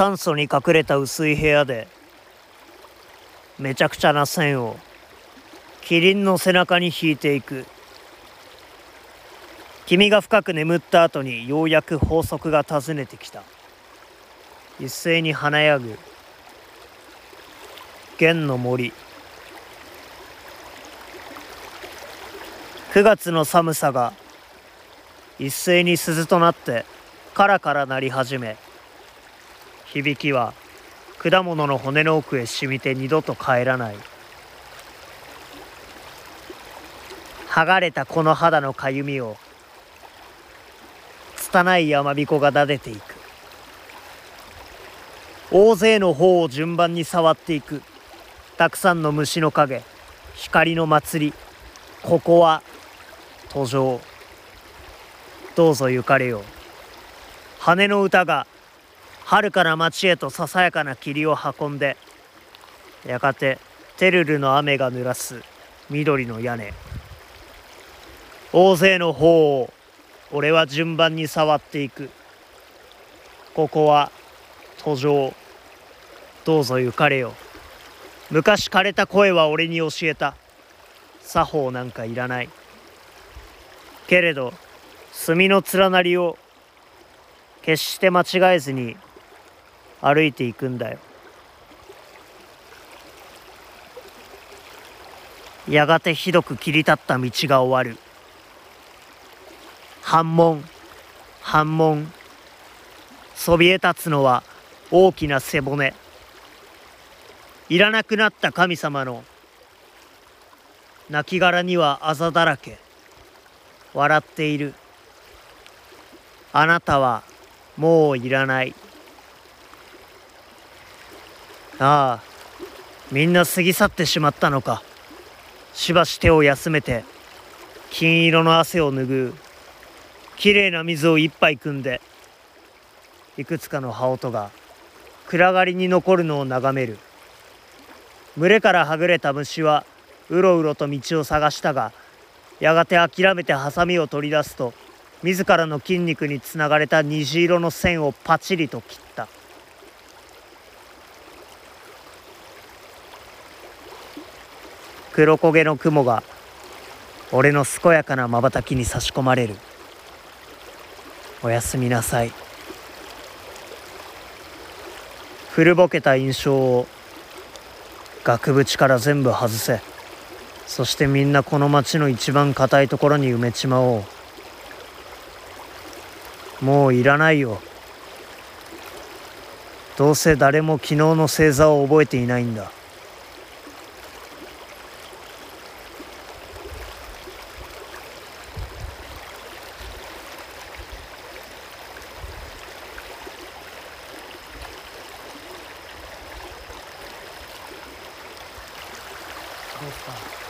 酸素に隠れた薄い部屋でめちゃくちゃな線をキリンの背中に引いていく。君が深く眠った後にようやく法則が訪ねてきた。一斉に華やぐ。弦の森。9月の寒さが一斉に鈴となってカラカラ鳴り始め響きは果物の骨の奥へ染みて二度と帰らない。剥がれたこの肌のかゆみを拙い山彦が撫でていく。大勢の方を順番に触っていく。たくさんの虫の影光の祭りここは途上。どうぞ行かれよ羽の歌が遥かな町へとささやかな霧を運んでやがてテルルの雨が濡らす緑の屋根。大勢の方を俺は順番に触っていく。ここは途上。どうぞ行かれよ。昔枯れた声は俺に教えた。作法なんかいらない。けれど墨の連なりを決して間違えずに歩いていくんだよ。やがてひどく切り立った道が終わる。反問反問そびえ立つのは大きな背骨。いらなくなった神様の亡骸にはあざだらけ。笑っている。あなたはもういらない。ああみんな過ぎ去ってしまったのか。しばし手を休めて金色の汗を拭う。きれいな水を一杯汲んでいくつかの羽音が暗がりに残るのを眺める。群れからはぐれた虫はうろうろと道を探したがやがて諦めてハサミを取り出すと自らの筋肉につながれた虹色の線をパチリと切った。黒焦げの雲が俺の健やかなまばたきに差し込まれる。おやすみなさい。古ぼけた印象を額縁から全部外せ。そしてみんなこの町の一番硬いところに埋めちまおう。もういらないよ。どうせ誰も昨日の星座を覚えていないんだ。どうか？